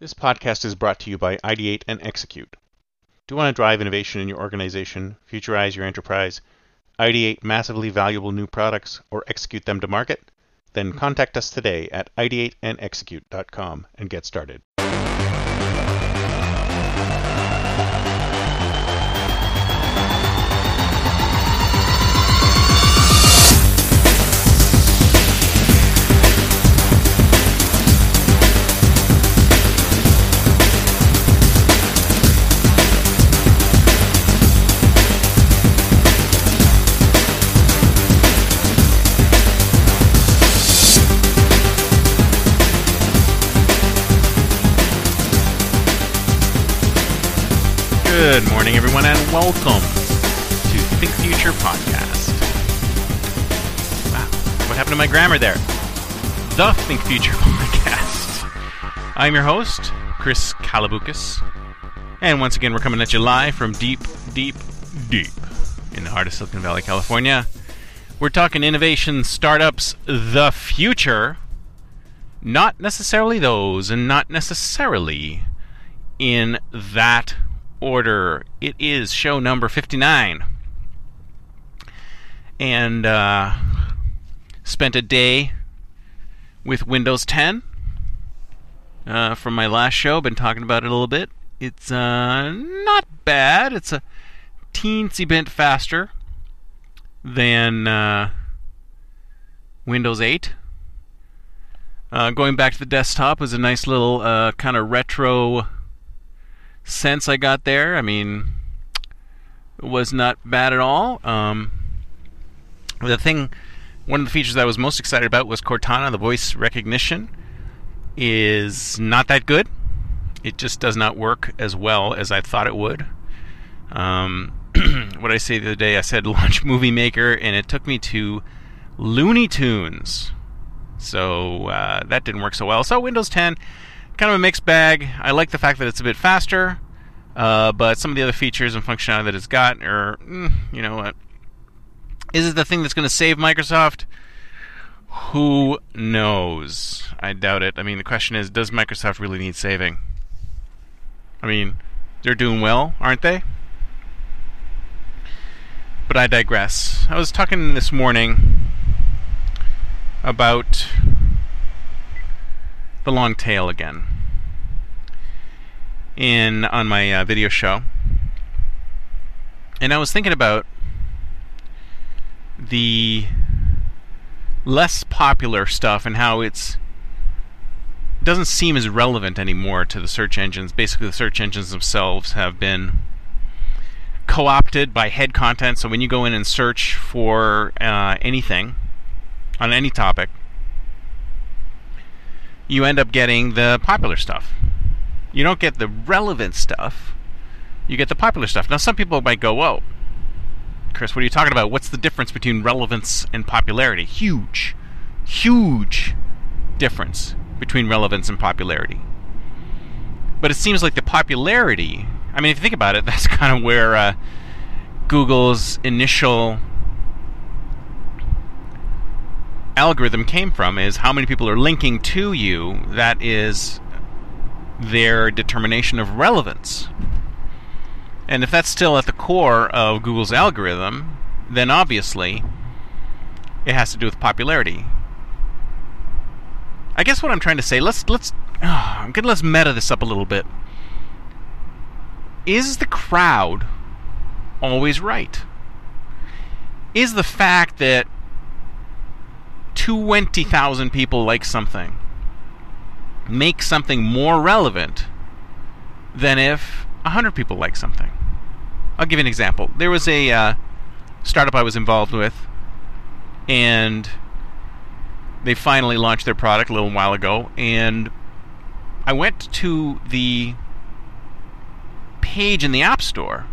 This podcast is brought to you by Ideate and Execute. Do you want to drive innovation in your organization, futurize your enterprise, ideate massively valuable new products, or execute them to market? Then contact us today at ideateandexecute.com and get started. Everyone, and welcome to Think Future Podcast. Wow, what happened to my grammar there? The Think Future Podcast. I'm your host, Chris Kalaboukis, and once again, we're coming at you live from deep, deep, deep in the heart of Silicon Valley, California. We're talking innovation, startups, the future, not necessarily those, and not necessarily in that order. It is show number 59. And uh, spent a day with Windows 10 uh, from my last show. Been talking about it a little bit. It's uh, not bad. It's a teensy bit faster than uh, Windows 8. Uh, going back to the desktop was a nice little uh, kind of retro sense I got there. I mean, was not bad at all. Um, the thing, one of the features I was most excited about was Cortana. The voice recognition is not that good. It just does not work as well as I thought it would. Um, what I say the other day, I said launch Movie Maker, and it took me to Looney Tunes. So uh, that didn't work so well. So Windows 10 kind of a mixed bag. I like the fact that it's a bit faster, uh, but some of the other features and functionality that it's got are, mm, you know what? Is it the thing that's going to save Microsoft? Who knows? I doubt it. I mean, the question is, does Microsoft really need saving? I mean, they're doing well, aren't they? But I digress. I was talking this morning about the long tail again in on my uh, video show, and I was thinking about the less popular stuff and how it's doesn't seem as relevant anymore to the search engines. Basically, the search engines themselves have been co-opted by head content. So when you go in and search for uh, anything on any topic, you end up getting the popular stuff. You don't get the relevant stuff. You get the popular stuff. Now, some people might go, "Whoa, Chris, what are you talking about? What's the difference between relevance and popularity?" Huge, huge difference between relevance and popularity. But it seems like the popularity. I mean, if you think about it, that's kind of where uh, Google's initial algorithm came from is how many people are linking to you that is their determination of relevance. And if that's still at the core of Google's algorithm then obviously it has to do with popularity. I guess what I'm trying to say let's let's oh, I'm gonna let's meta this up a little bit. Is the crowd always right? Is the fact that 20,000 people like something make something more relevant than if 100 people like something. I'll give you an example. There was a uh, startup I was involved with, and they finally launched their product a little while ago, and I went to the page in the App Store,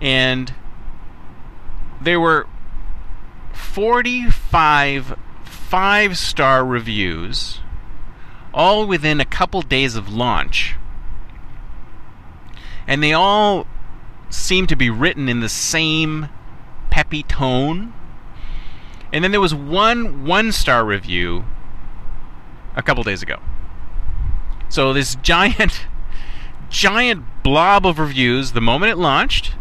and there were 45 five star reviews, all within a couple days of launch. And they all seem to be written in the same peppy tone. And then there was one one star review a couple days ago. So this giant, giant blob of reviews the moment it launched,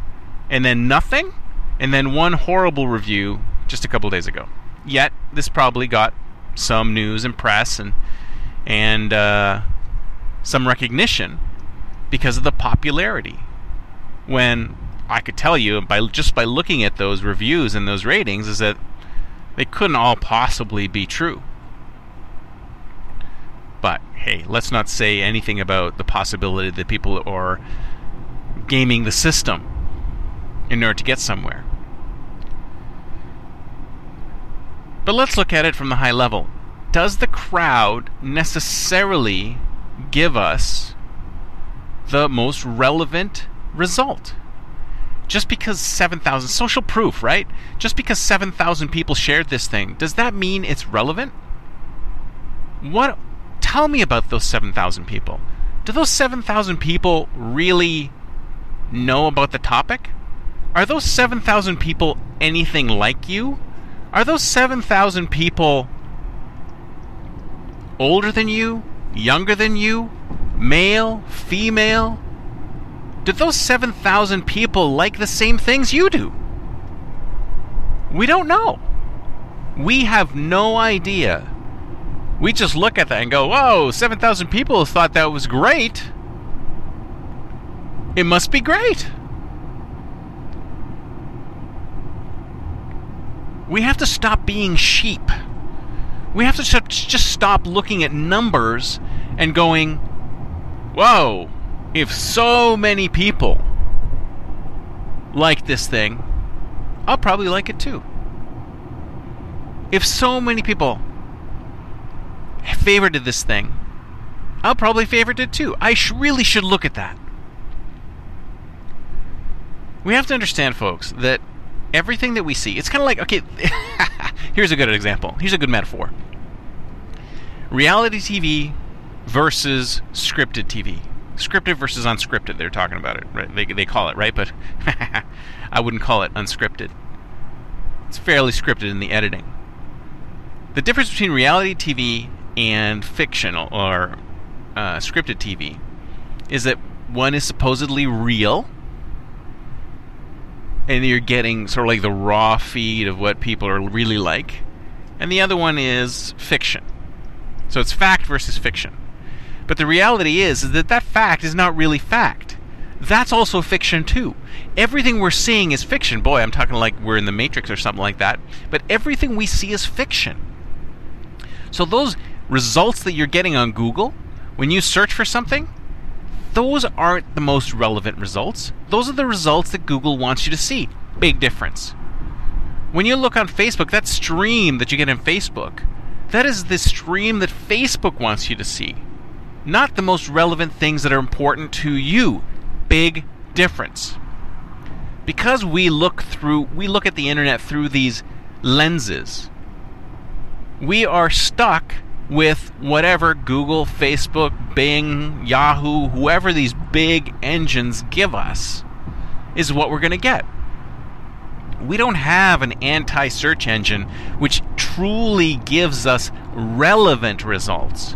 and then nothing, and then one horrible review just a couple days ago. Yet this probably got some news and press and and uh, some recognition because of the popularity. When I could tell you by just by looking at those reviews and those ratings is that they couldn't all possibly be true. But hey, let's not say anything about the possibility that people are gaming the system in order to get somewhere. But let's look at it from the high level. Does the crowd necessarily give us the most relevant result? Just because 7,000 social proof, right? Just because 7,000 people shared this thing, does that mean it's relevant? What tell me about those 7,000 people. Do those 7,000 people really know about the topic? Are those 7,000 people anything like you? Are those 7,000 people older than you? Younger than you? Male? Female? Do those 7,000 people like the same things you do? We don't know. We have no idea. We just look at that and go, whoa, 7,000 people thought that was great. It must be great. We have to stop being sheep. We have to just stop looking at numbers and going, whoa, if so many people like this thing, I'll probably like it too. If so many people favorited this thing, I'll probably favorite it too. I sh- really should look at that. We have to understand, folks, that everything that we see, it's kind of like, okay, here's a good example. Here's a good metaphor reality TV versus scripted TV. Scripted versus unscripted, they're talking about it, right? They, they call it, right? But I wouldn't call it unscripted. It's fairly scripted in the editing. The difference between reality TV and fiction or uh, scripted TV is that one is supposedly real and you're getting sort of like the raw feed of what people are really like, and the other one is fiction. So it's fact versus fiction. But the reality is, is that that fact is not really fact. That's also fiction too. Everything we're seeing is fiction. Boy, I'm talking like we're in the Matrix or something like that. But everything we see is fiction. So those results that you're getting on Google, when you search for something, those aren't the most relevant results. Those are the results that Google wants you to see. Big difference. When you look on Facebook, that stream that you get in Facebook, that is the stream that Facebook wants you to see. Not the most relevant things that are important to you. Big difference. Because we look through we look at the internet through these lenses. We are stuck with whatever Google, Facebook, Bing, Yahoo, whoever these big engines give us, is what we're going to get. We don't have an anti search engine which truly gives us relevant results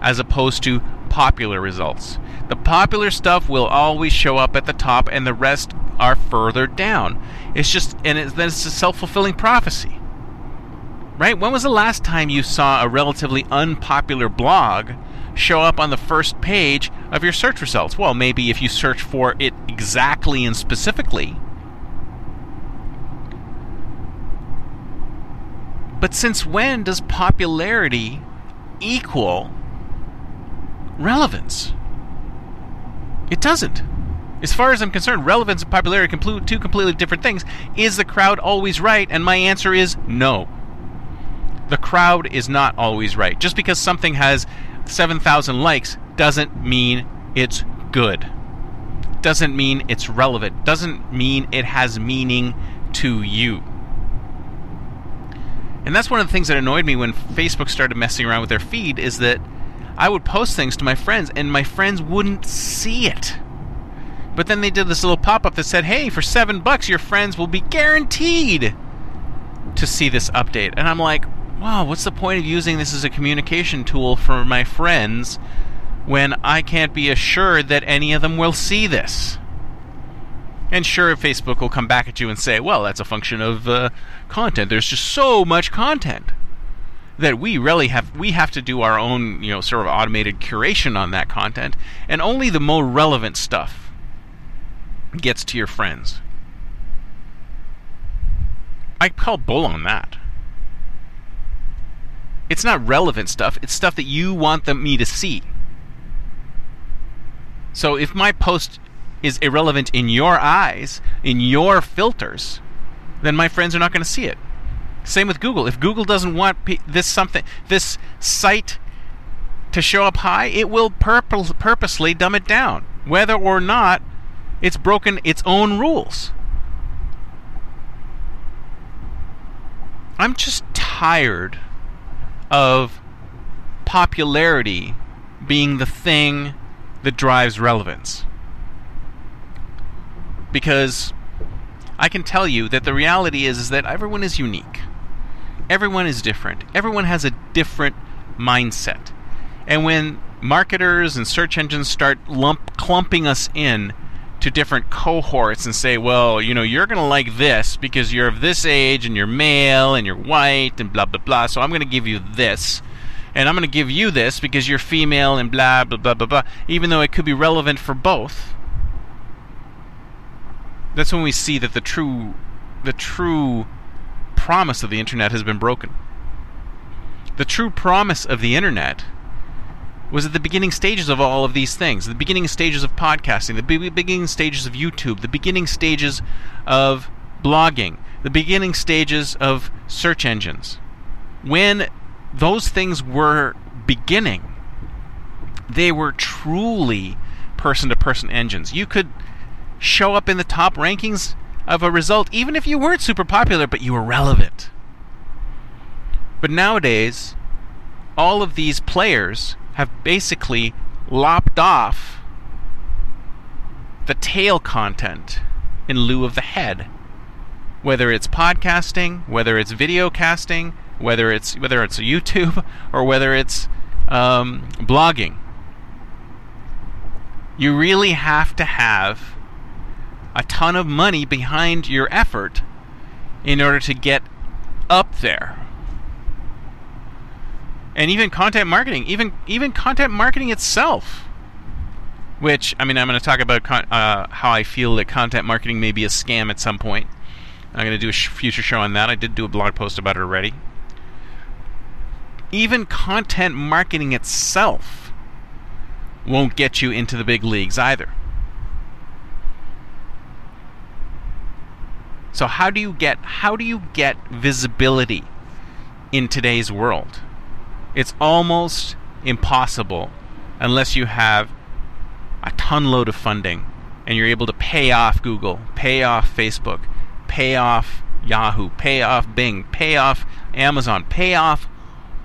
as opposed to popular results. The popular stuff will always show up at the top and the rest are further down. It's just, and it's, then it's a self fulfilling prophecy right? When was the last time you saw a relatively unpopular blog show up on the first page of your search results? Well, maybe if you search for it exactly and specifically. But since when does popularity equal relevance? It doesn't. As far as I'm concerned, relevance and popularity are two completely different things. Is the crowd always right? And my answer is no the crowd is not always right. Just because something has 7,000 likes doesn't mean it's good. Doesn't mean it's relevant. Doesn't mean it has meaning to you. And that's one of the things that annoyed me when Facebook started messing around with their feed is that I would post things to my friends and my friends wouldn't see it. But then they did this little pop up that said, hey, for seven bucks, your friends will be guaranteed to see this update. And I'm like, wow, what's the point of using this as a communication tool for my friends when I can't be assured that any of them will see this? And sure, Facebook will come back at you and say, well, that's a function of uh, content. There's just so much content that we really have we have to do our own, you know, sort of automated curation on that content, and only the more relevant stuff gets to your friends. I call bull on that. It's not relevant stuff, it's stuff that you want them me to see. So if my post is irrelevant in your eyes, in your filters, then my friends are not going to see it. Same with Google. If Google doesn't want this something this site to show up high, it will purpose, purposely dumb it down, whether or not it's broken its own rules. I'm just tired of popularity being the thing that drives relevance. Because I can tell you that the reality is, is that everyone is unique. Everyone is different. Everyone has a different mindset. And when marketers and search engines start lump clumping us in to different cohorts and say, well, you know, you're going to like this because you're of this age and you're male and you're white and blah, blah, blah. So I'm going to give you this. And I'm going to give you this because you're female and blah, blah, blah, blah, blah. Even though it could be relevant for both. That's when we see that the true, the true promise of the internet has been broken. The true promise of the internet was at the beginning stages of all of these things the beginning stages of podcasting, the beginning stages of YouTube, the beginning stages of blogging, the beginning stages of search engines. When those things were beginning, they were truly person to person engines. You could show up in the top rankings of a result even if you weren't super popular, but you were relevant. But nowadays, all of these players have basically lopped off the tail content in lieu of the head. Whether it's podcasting, whether it's video casting, whether it's whether it's YouTube or whether it's um, blogging, you really have to have a ton of money behind your effort in order to get up there and even content marketing, even even content marketing itself. Which I mean, I'm going to talk about con- uh, how I feel that content marketing may be a scam at some point. I'm going to do a sh- future show on that. I did do a blog post about it already. Even content marketing itself won't get you into the big leagues either. So how do you get how do you get visibility in today's world? It's almost impossible unless you have a ton load of funding and you're able to pay off Google, pay off Facebook, pay off Yahoo, pay off Bing, pay off Amazon, pay off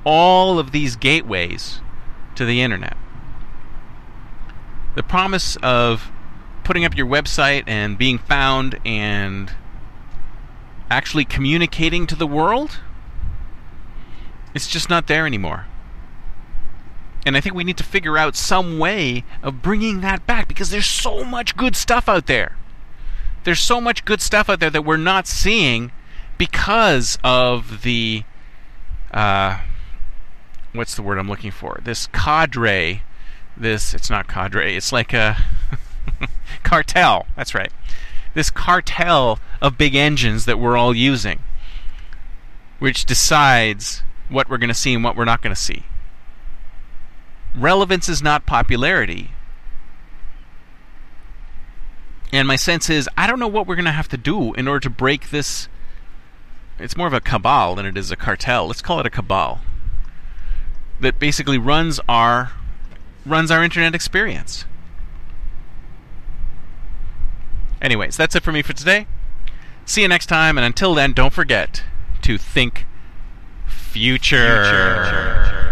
all of these gateways to the internet. The promise of putting up your website and being found and actually communicating to the world it's just not there anymore. And I think we need to figure out some way of bringing that back because there's so much good stuff out there. There's so much good stuff out there that we're not seeing because of the uh, what's the word I'm looking for? This cadre. This it's not cadre. It's like a cartel. That's right. This cartel of big engines that we're all using, which decides what we're going to see and what we're not going to see. Relevance is not popularity. And my sense is, I don't know what we're going to have to do in order to break this. It's more of a cabal than it is a cartel. Let's call it a cabal that basically runs our runs our internet experience. Anyways, that's it for me for today. See you next time, and until then, don't forget to think future. future.